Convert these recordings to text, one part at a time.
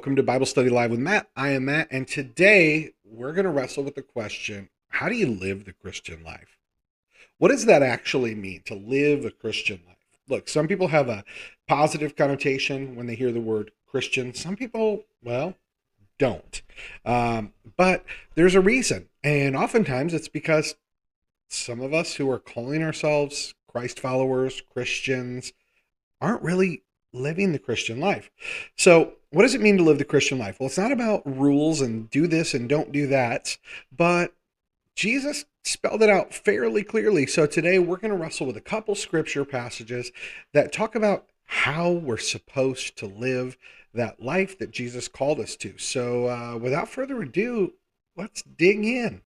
Welcome to Bible Study Live with Matt. I am Matt, and today we're going to wrestle with the question how do you live the Christian life? What does that actually mean to live a Christian life? Look, some people have a positive connotation when they hear the word Christian, some people, well, don't. Um, but there's a reason, and oftentimes it's because some of us who are calling ourselves Christ followers, Christians, aren't really living the Christian life. So, what does it mean to live the Christian life? Well, it's not about rules and do this and don't do that, but Jesus spelled it out fairly clearly. So, today we're going to wrestle with a couple scripture passages that talk about how we're supposed to live that life that Jesus called us to. So, uh, without further ado, let's dig in.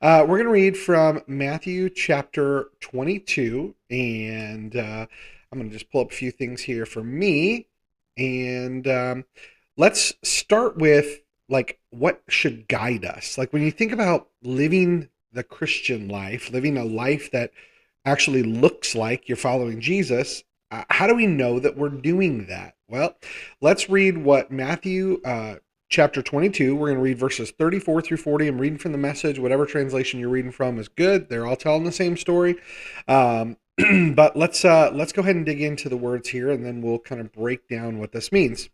Uh, we're going to read from Matthew chapter 22, and uh, I'm going to just pull up a few things here for me. And um, let's start with like what should guide us. Like when you think about living the Christian life, living a life that actually looks like you're following Jesus, uh, how do we know that we're doing that? Well, let's read what Matthew uh, chapter 22. We're going to read verses 34 through 40. I'm reading from the message. Whatever translation you're reading from is good. They're all telling the same story. Um, but let's uh, let's go ahead and dig into the words here, and then we'll kind of break down what this means.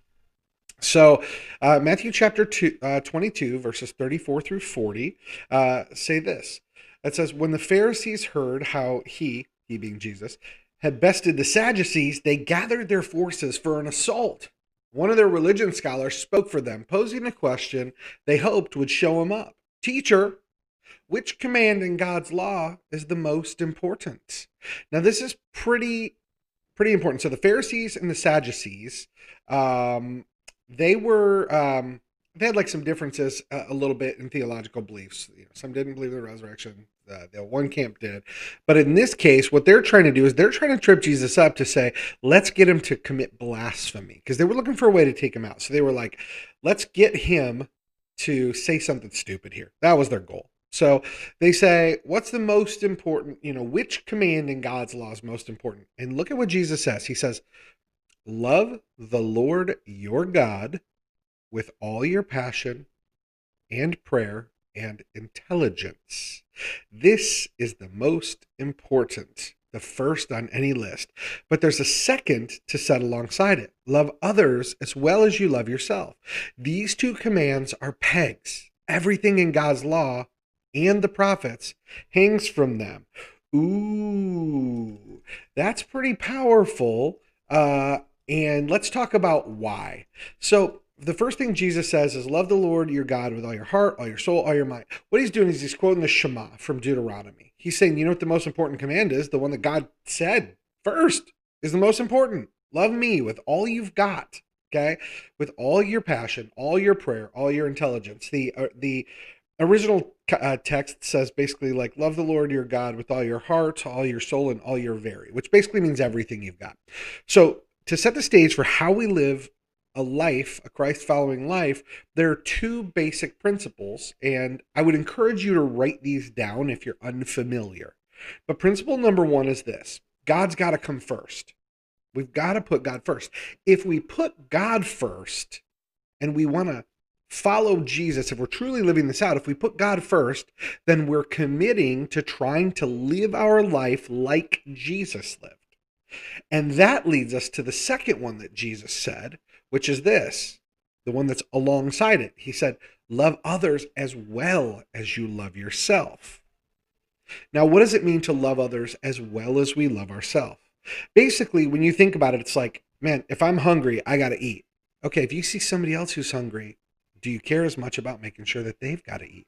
So, uh, Matthew chapter two, uh, 22, verses 34 through 40, uh, say this. It says, When the Pharisees heard how he, he being Jesus, had bested the Sadducees, they gathered their forces for an assault. One of their religion scholars spoke for them, posing a question they hoped would show him up. Teacher, which command in God's law is the most important? Now, this is pretty pretty important. So the Pharisees and the Sadducees, um, they were um, they had like some differences uh, a little bit in theological beliefs. You know, some didn't believe the resurrection. Uh, the one camp did, but in this case, what they're trying to do is they're trying to trip Jesus up to say, let's get him to commit blasphemy because they were looking for a way to take him out. So they were like, let's get him to say something stupid here. That was their goal. So they say, what's the most important, you know, which command in God's law is most important? And look at what Jesus says. He says, Love the Lord your God with all your passion and prayer and intelligence. This is the most important, the first on any list. But there's a second to set alongside it love others as well as you love yourself. These two commands are pegs. Everything in God's law and the prophets hangs from them. Ooh, that's pretty powerful. Uh, and let's talk about why. So, the first thing Jesus says is, Love the Lord your God with all your heart, all your soul, all your mind. What he's doing is he's quoting the Shema from Deuteronomy. He's saying, You know what the most important command is? The one that God said first is the most important. Love me with all you've got okay with all your passion all your prayer all your intelligence the uh, the original uh, text says basically like love the lord your god with all your heart all your soul and all your very which basically means everything you've got. So to set the stage for how we live a life a christ following life there are two basic principles and i would encourage you to write these down if you're unfamiliar. But principle number one is this god's got to come first. We've got to put god first. If we put god first and we want to follow Jesus, if we're truly living this out, if we put God first, then we're committing to trying to live our life like Jesus lived. And that leads us to the second one that Jesus said, which is this the one that's alongside it. He said, Love others as well as you love yourself. Now, what does it mean to love others as well as we love ourselves? Basically, when you think about it, it's like, man, if I'm hungry, I got to eat. Okay, if you see somebody else who's hungry, do you care as much about making sure that they've got to eat?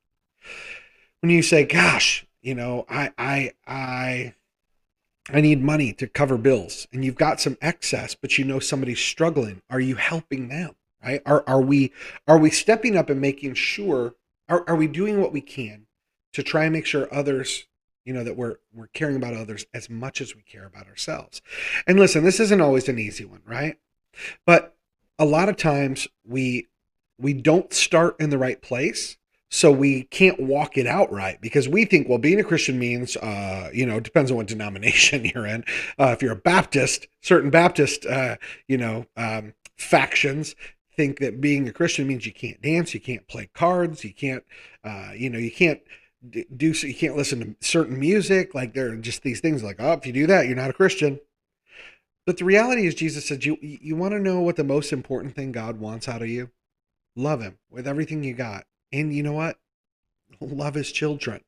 When you say, "Gosh, you know, I I I I need money to cover bills," and you've got some excess, but you know somebody's struggling, are you helping them? Right? Are are we are we stepping up and making sure? Are are we doing what we can to try and make sure others you know that we're we're caring about others as much as we care about ourselves and listen this isn't always an easy one right but a lot of times we we don't start in the right place so we can't walk it out right because we think well being a christian means uh, you know depends on what denomination you're in uh, if you're a baptist certain baptist uh, you know um, factions think that being a Christian means you can't dance, you can't play cards, you can't, uh, you know, you can't do, so you can't listen to certain music. Like there are just these things like, oh, if you do that, you're not a Christian. But the reality is, Jesus said, you you want to know what the most important thing God wants out of you? Love Him with everything you got, and you know what? Love His children.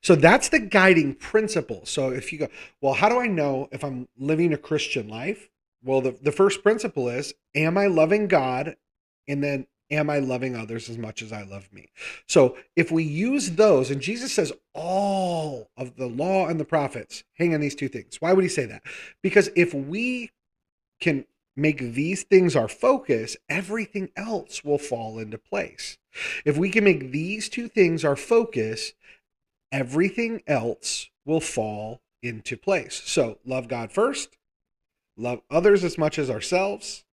So that's the guiding principle. So if you go, well, how do I know if I'm living a Christian life? Well, the, the first principle is, am I loving God? And then am I loving others as much as I love me? So if we use those, and Jesus says all of the law and the prophets hang on these two things. Why would he say that? Because if we can make these things our focus, everything else will fall into place. If we can make these two things our focus, everything else will fall into place. So love God first, love others as much as ourselves.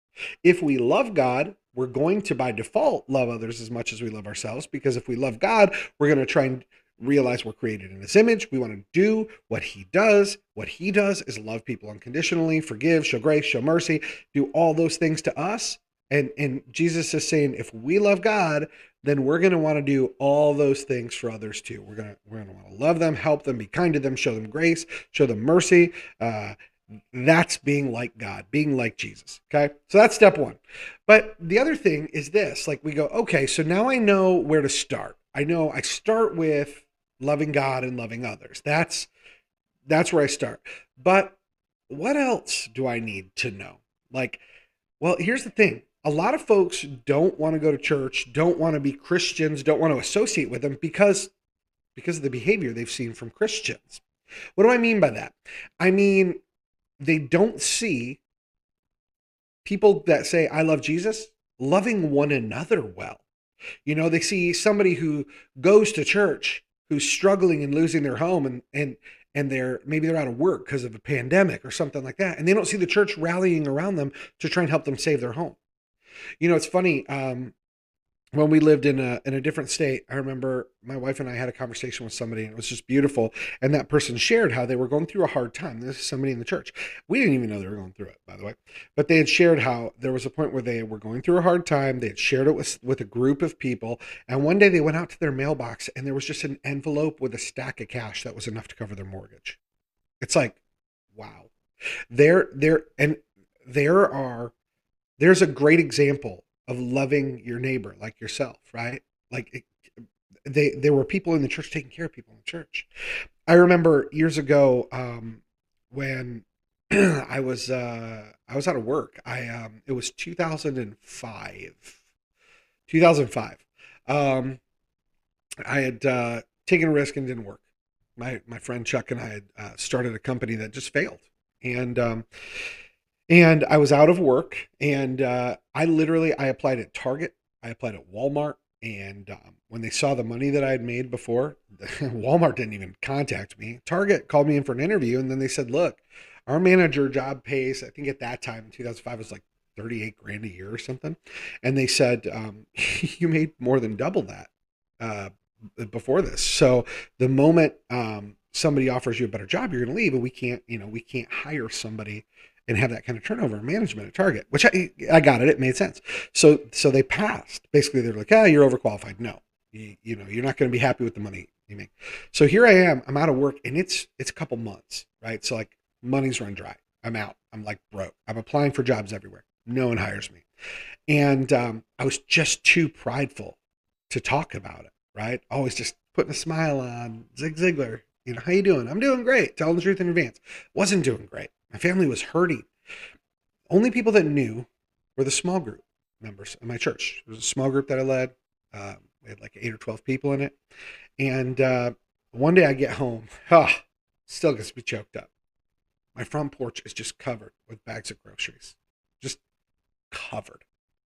If we love God, we're going to by default love others as much as we love ourselves because if we love God, we're going to try and realize we're created in his image. We want to do what he does. What he does is love people unconditionally, forgive, show grace, show mercy, do all those things to us. And and Jesus is saying if we love God, then we're going to want to do all those things for others too. We're going to we're going to want to love them, help them, be kind to them, show them grace, show them mercy, uh, that's being like God, being like Jesus. Okay. So that's step one. But the other thing is this like we go, okay, so now I know where to start. I know I start with loving God and loving others. That's that's where I start. But what else do I need to know? Like, well, here's the thing. A lot of folks don't want to go to church, don't want to be Christians, don't want to associate with them because because of the behavior they've seen from Christians. What do I mean by that? I mean, they don't see people that say, I love Jesus, loving one another well. You know, they see somebody who goes to church who's struggling and losing their home and and and they're maybe they're out of work because of a pandemic or something like that and they don't see the church rallying around them to try and help them save their home. You know it's funny um, when we lived in a in a different state, I remember my wife and I had a conversation with somebody, and it was just beautiful. And that person shared how they were going through a hard time. This is somebody in the church. We didn't even know they were going through it, by the way. But they had shared how there was a point where they were going through a hard time. They had shared it with with a group of people, and one day they went out to their mailbox, and there was just an envelope with a stack of cash that was enough to cover their mortgage. It's like, wow, there there and there are there's a great example of loving your neighbor like yourself, right? Like it, they there were people in the church taking care of people in the church. I remember years ago um, when I was uh, I was out of work. I um, it was 2005. 2005. Um, I had uh, taken a risk and didn't work. My my friend Chuck and I had uh, started a company that just failed, and um, and I was out of work, and uh, I literally I applied at Target, I applied at Walmart, and um, when they saw the money that I had made before, Walmart didn't even contact me. Target called me in for an interview, and then they said, "Look, our manager job pays. I think at that time in 2005 was like 38 grand a year or something," and they said, um, "You made more than double that." Uh, before this. So the moment um, somebody offers you a better job, you're going to leave, and we can't, you know, we can't hire somebody and have that kind of turnover management at Target, which I, I got it. It made sense. So, so they passed. Basically, they're like, ah, you're overqualified. No, you, you know, you're not going to be happy with the money you make. So here I am. I'm out of work, and it's it's a couple months, right? So like, money's run dry. I'm out. I'm like broke. I'm applying for jobs everywhere. No one hires me, and um, I was just too prideful to talk about it. Right? Always just putting a smile on. Zig Ziglar. You know, how you doing? I'm doing great. Telling the truth in advance. Wasn't doing great. My family was hurting. Only people that knew were the small group members of my church. There was a small group that I led. Uh, we had like eight or 12 people in it. And uh, one day I get home, ah, still gets me choked up. My front porch is just covered with bags of groceries, just covered,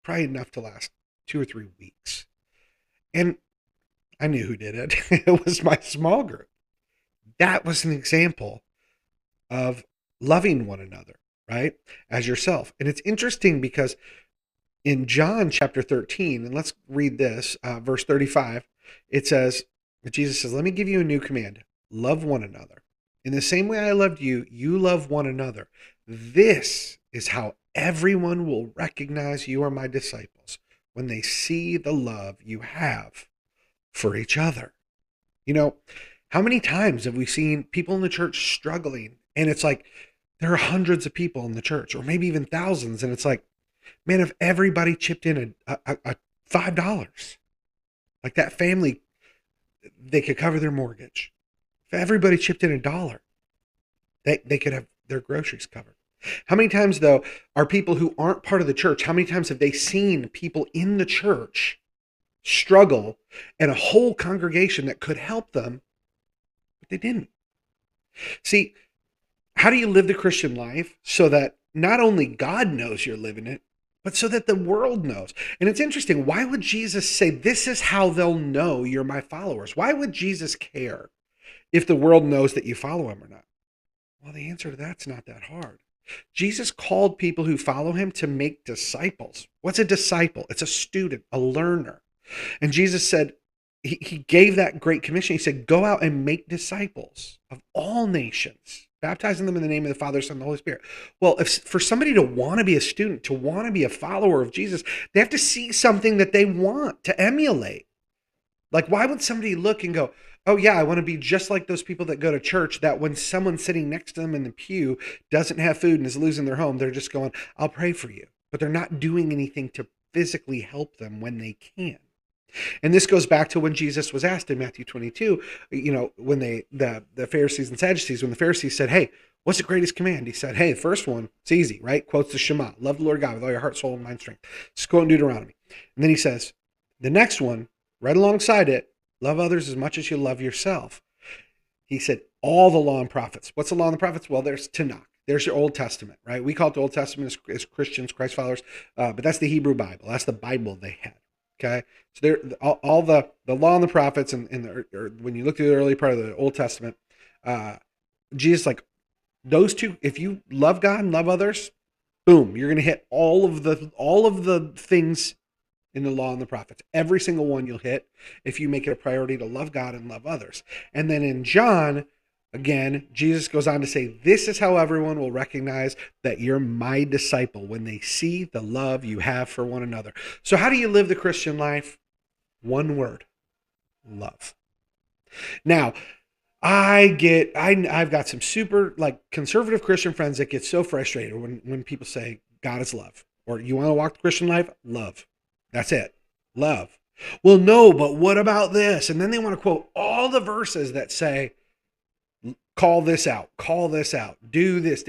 probably enough to last two or three weeks. And I knew who did it. it was my small group. That was an example of loving one another, right? As yourself. And it's interesting because in John chapter 13, and let's read this, uh, verse 35, it says, Jesus says, Let me give you a new command love one another. In the same way I loved you, you love one another. This is how everyone will recognize you are my disciples when they see the love you have for each other. You know, how many times have we seen people in the church struggling and it's like there are hundreds of people in the church or maybe even thousands and it's like man if everybody chipped in a, a, a five dollars like that family they could cover their mortgage. If everybody chipped in a dollar they, they could have their groceries covered. How many times though are people who aren't part of the church how many times have they seen people in the church struggle and a whole congregation that could help them but they didn't? See how do you live the christian life so that not only god knows you're living it but so that the world knows. And it's interesting. Why would Jesus say, This is how they'll know you're my followers? Why would Jesus care if the world knows that you follow him or not? Well, the answer to that's not that hard. Jesus called people who follow him to make disciples. What's a disciple? It's a student, a learner. And Jesus said, he, he gave that great commission. He said, Go out and make disciples of all nations baptizing them in the name of the Father, Son, and the Holy Spirit. Well, if for somebody to want to be a student, to want to be a follower of Jesus, they have to see something that they want to emulate. Like, why would somebody look and go, oh, yeah, I want to be just like those people that go to church, that when someone sitting next to them in the pew doesn't have food and is losing their home, they're just going, I'll pray for you. But they're not doing anything to physically help them when they can. And this goes back to when Jesus was asked in Matthew 22, you know, when they, the, the Pharisees and Sadducees, when the Pharisees said, Hey, what's the greatest command? He said, Hey, the first one, it's easy, right? Quotes the Shema, love the Lord God with all your heart, soul, and mind strength. Just in Deuteronomy. And then he says, The next one, right alongside it, love others as much as you love yourself. He said, All the law and prophets. What's the law and the prophets? Well, there's Tanakh. There's your Old Testament, right? We call it the Old Testament as, as Christians, Christ followers, uh, but that's the Hebrew Bible. That's the Bible they had. Okay, so there, all, all, the the law and the prophets, and, the, or when you look at the early part of the Old Testament, uh, Jesus like those two. If you love God and love others, boom, you're gonna hit all of the all of the things in the law and the prophets. Every single one you'll hit if you make it a priority to love God and love others. And then in John, Again, Jesus goes on to say, This is how everyone will recognize that you're my disciple when they see the love you have for one another. So, how do you live the Christian life? One word love. Now, I get, I, I've got some super like conservative Christian friends that get so frustrated when, when people say God is love or you want to walk the Christian life? Love. That's it. Love. Well, no, but what about this? And then they want to quote all the verses that say, call this out, call this out, do this.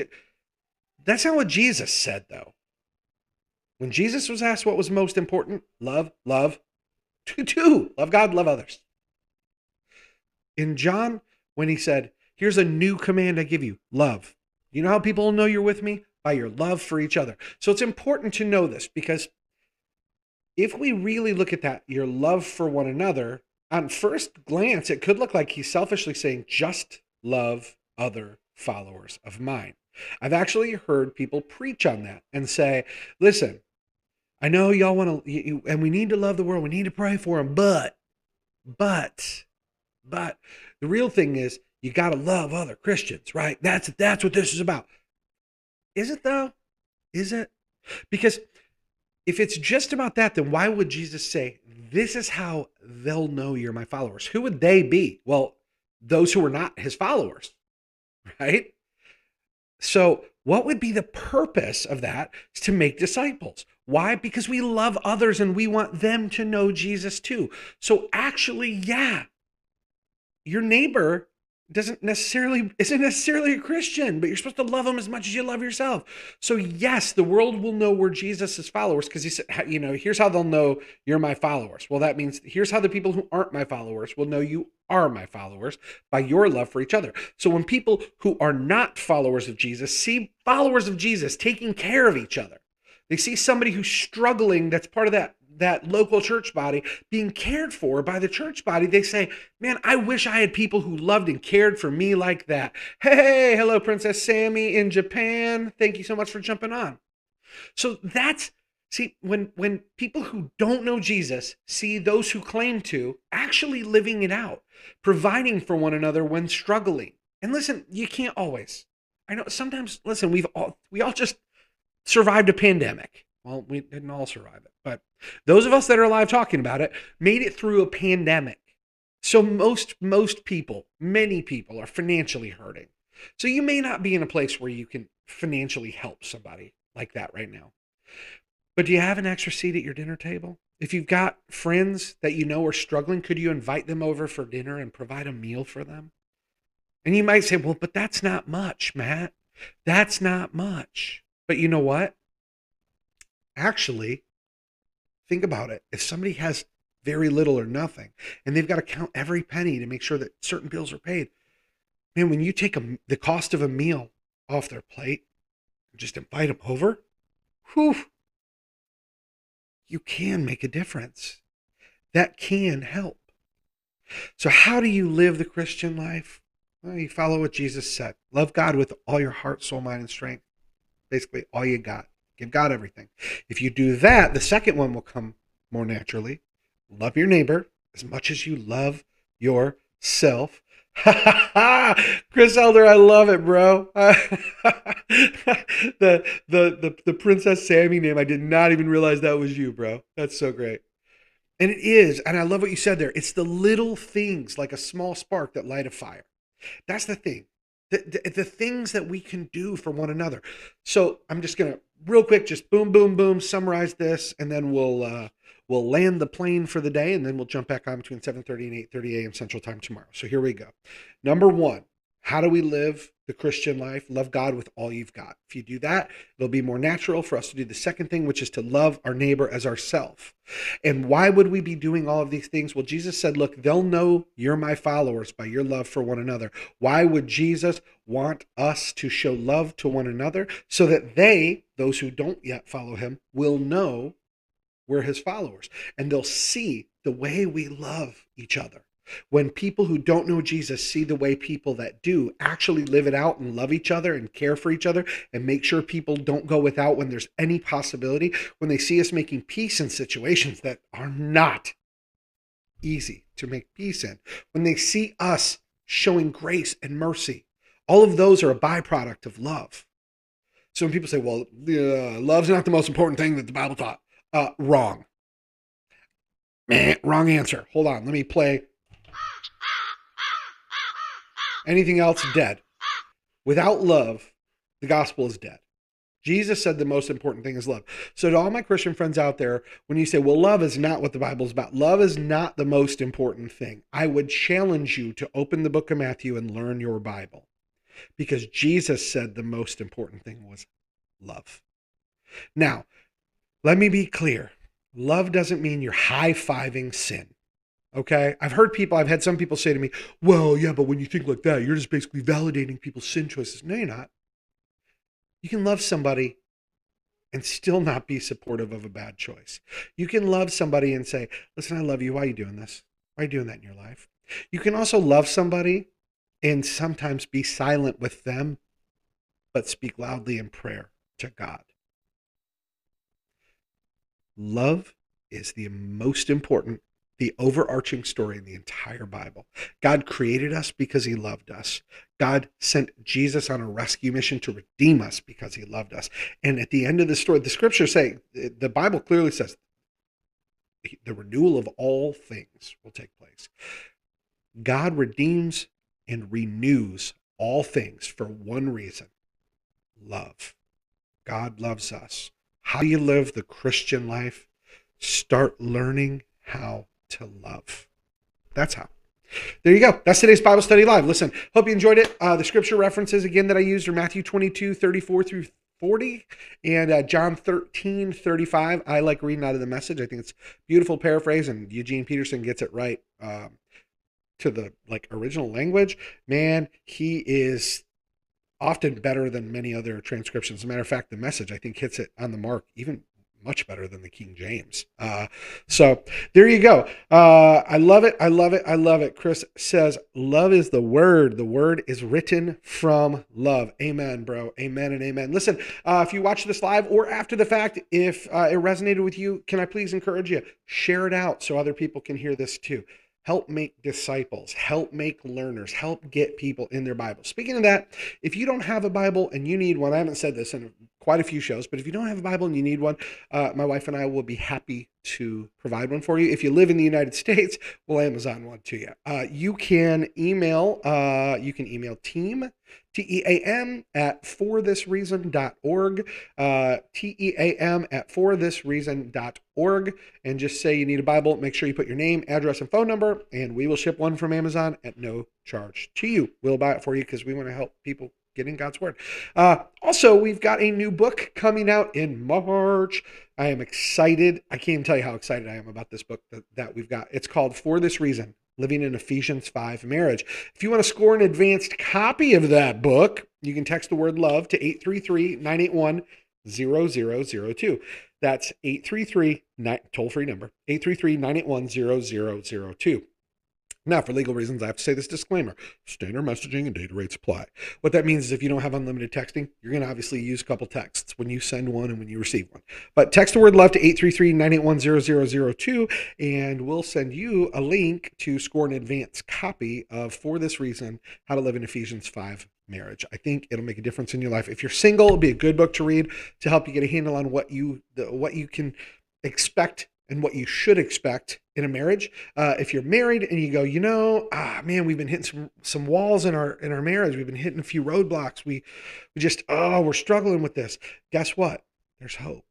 That's not what Jesus said, though. When Jesus was asked what was most important, love, love, two, two, love God, love others. In John, when he said, Here's a new command I give you love. You know how people know you're with me? By your love for each other. So it's important to know this because if we really look at that, your love for one another, on first glance, it could look like he's selfishly saying, just love other followers of mine. I've actually heard people preach on that and say, listen, I know y'all want to, and we need to love the world. We need to pray for them, but, but, but the real thing is you got to love other Christians, right? That's, that's what this is about. Is it though? Is it? Because if it's just about that, then why would Jesus say, this is how they'll know you're my followers? Who would they be? Well, those who are not his followers, right? So, what would be the purpose of that? To make disciples. Why? Because we love others and we want them to know Jesus too. So, actually, yeah, your neighbor doesn't necessarily isn't necessarily a Christian, but you're supposed to love them as much as you love yourself. So yes, the world will know we're Jesus' followers because he said, you know, here's how they'll know you're my followers. Well, that means here's how the people who aren't my followers will know you are my followers by your love for each other. So when people who are not followers of Jesus see followers of Jesus taking care of each other, they see somebody who's struggling that's part of that that local church body being cared for by the church body, they say, Man, I wish I had people who loved and cared for me like that. Hey, hello, Princess Sammy in Japan. Thank you so much for jumping on. So that's see when when people who don't know Jesus see those who claim to actually living it out, providing for one another when struggling. And listen, you can't always. I know sometimes listen, we've all we all just survived a pandemic. Well, we didn't all survive it, but those of us that are alive talking about it made it through a pandemic. So most most people, many people are financially hurting. So you may not be in a place where you can financially help somebody like that right now. But do you have an extra seat at your dinner table? If you've got friends that you know are struggling, could you invite them over for dinner and provide a meal for them? And you might say, well, but that's not much, Matt. That's not much. But you know what? Actually, think about it. If somebody has very little or nothing and they've got to count every penny to make sure that certain bills are paid, man, when you take a, the cost of a meal off their plate and just invite them over, whew, you can make a difference. That can help. So, how do you live the Christian life? Well, you follow what Jesus said. Love God with all your heart, soul, mind, and strength. Basically, all you got. Give God everything. If you do that, the second one will come more naturally. Love your neighbor as much as you love yourself. Chris Elder, I love it, bro. the, the the the Princess Sammy name, I did not even realize that was you, bro. That's so great. And it is, and I love what you said there. It's the little things like a small spark that light a fire. That's the thing. The, the, the things that we can do for one another. So I'm just gonna real quick, just boom, boom, boom, summarize this, and then we'll uh, we'll land the plane for the day, and then we'll jump back on between 7:30 and 8:30 a.m. Central Time tomorrow. So here we go. Number one, how do we live the Christian life? Love God with all you've got. If you do that, it'll be more natural for us to do the second thing, which is to love our neighbor as ourself. And why would we be doing all of these things? Well, Jesus said, Look, they'll know you're my followers by your love for one another. Why would Jesus want us to show love to one another? So that they, those who don't yet follow him, will know we're his followers and they'll see the way we love each other. When people who don't know Jesus see the way people that do actually live it out and love each other and care for each other and make sure people don't go without when there's any possibility, when they see us making peace in situations that are not easy to make peace in, when they see us showing grace and mercy, all of those are a byproduct of love. So when people say, well, uh, love's not the most important thing that the Bible taught, uh, wrong. Meh, wrong answer. Hold on. Let me play Anything else, dead. Without love, the gospel is dead. Jesus said the most important thing is love. So, to all my Christian friends out there, when you say, well, love is not what the Bible is about, love is not the most important thing, I would challenge you to open the book of Matthew and learn your Bible because Jesus said the most important thing was love. Now, let me be clear love doesn't mean you're high fiving sin. Okay. I've heard people, I've had some people say to me, well, yeah, but when you think like that, you're just basically validating people's sin choices. No, you're not. You can love somebody and still not be supportive of a bad choice. You can love somebody and say, listen, I love you. Why are you doing this? Why are you doing that in your life? You can also love somebody and sometimes be silent with them, but speak loudly in prayer to God. Love is the most important the overarching story in the entire Bible. God created us because he loved us. God sent Jesus on a rescue mission to redeem us because he loved us. And at the end of the story, the scriptures say, the Bible clearly says, the renewal of all things will take place. God redeems and renews all things for one reason love. God loves us. How do you live the Christian life? Start learning how to love. That's how. There you go. That's today's Bible study live. Listen, hope you enjoyed it. Uh, the scripture references again that I used are Matthew 22, 34 through 40 and uh, John 13, 35. I like reading out of the message. I think it's beautiful paraphrase and Eugene Peterson gets it right um, to the like original language. Man, he is often better than many other transcriptions. As a matter of fact, the message I think hits it on the mark even much better than the King James. Uh, so there you go. Uh, I love it. I love it. I love it. Chris says, Love is the word. The word is written from love. Amen, bro. Amen and amen. Listen, uh, if you watch this live or after the fact, if uh, it resonated with you, can I please encourage you? Share it out so other people can hear this too help make disciples, help make learners, help get people in their Bible. Speaking of that, if you don't have a Bible and you need one, I haven't said this in quite a few shows. But if you don't have a Bible and you need one, uh, my wife and I will be happy to provide one for you. If you live in the United States, we'll Amazon one to you. Uh, you can email, uh, you can email team, T E A M, at forthisreason.org, uh, T E A M at forthisreason.org, and just say you need a Bible. Make sure you put your name, address, and phone number, and we will ship one from Amazon at no charge to you. We'll buy it for you because we want to help people get in God's Word. Uh, also, we've got a new book coming out in March. I am excited. I can't tell you how excited I am about this book that, that we've got. It's called For This Reason Living in Ephesians 5 Marriage. If you want to score an advanced copy of that book, you can text the word love to 833 981 0002. That's 833 toll free number 833 981 0002. Now, for legal reasons, I have to say this disclaimer standard messaging and data rates apply. What that means is if you don't have unlimited texting, you're going to obviously use a couple texts when you send one and when you receive one. But text the word love to 833 981 0002, and we'll send you a link to score an advance copy of For This Reason How to Live in Ephesians 5 Marriage. I think it'll make a difference in your life. If you're single, it'll be a good book to read to help you get a handle on what you what you can expect and what you should expect in a marriage. Uh, if you're married and you go, you know, ah, man, we've been hitting some some walls in our in our marriage. We've been hitting a few roadblocks. We we just oh, we're struggling with this. Guess what? There's hope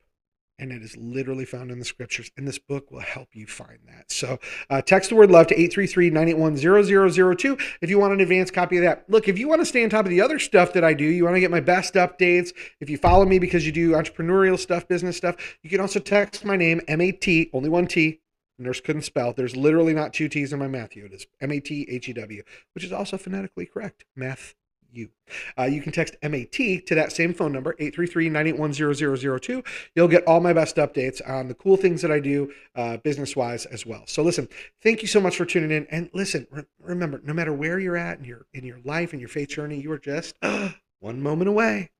and it is literally found in the scriptures. And this book will help you find that. So uh, text the word love to 833-981-0002 if you want an advanced copy of that. Look, if you want to stay on top of the other stuff that I do, you want to get my best updates, if you follow me because you do entrepreneurial stuff, business stuff, you can also text my name, M-A-T, only one T, Nurse couldn't spell. There's literally not two T's in my Matthew. It is M A T H E W, which is also phonetically correct. Math you. Uh, you can text MAT to that same phone number, 833-981-0002. You'll get all my best updates on the cool things that I do uh, business-wise as well. So listen, thank you so much for tuning in. And listen, re- remember, no matter where you're at in your, in your life and your faith journey, you are just uh, one moment away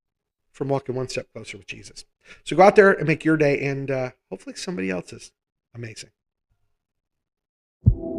from walking one step closer with Jesus. So go out there and make your day and uh, hopefully somebody else's amazing you.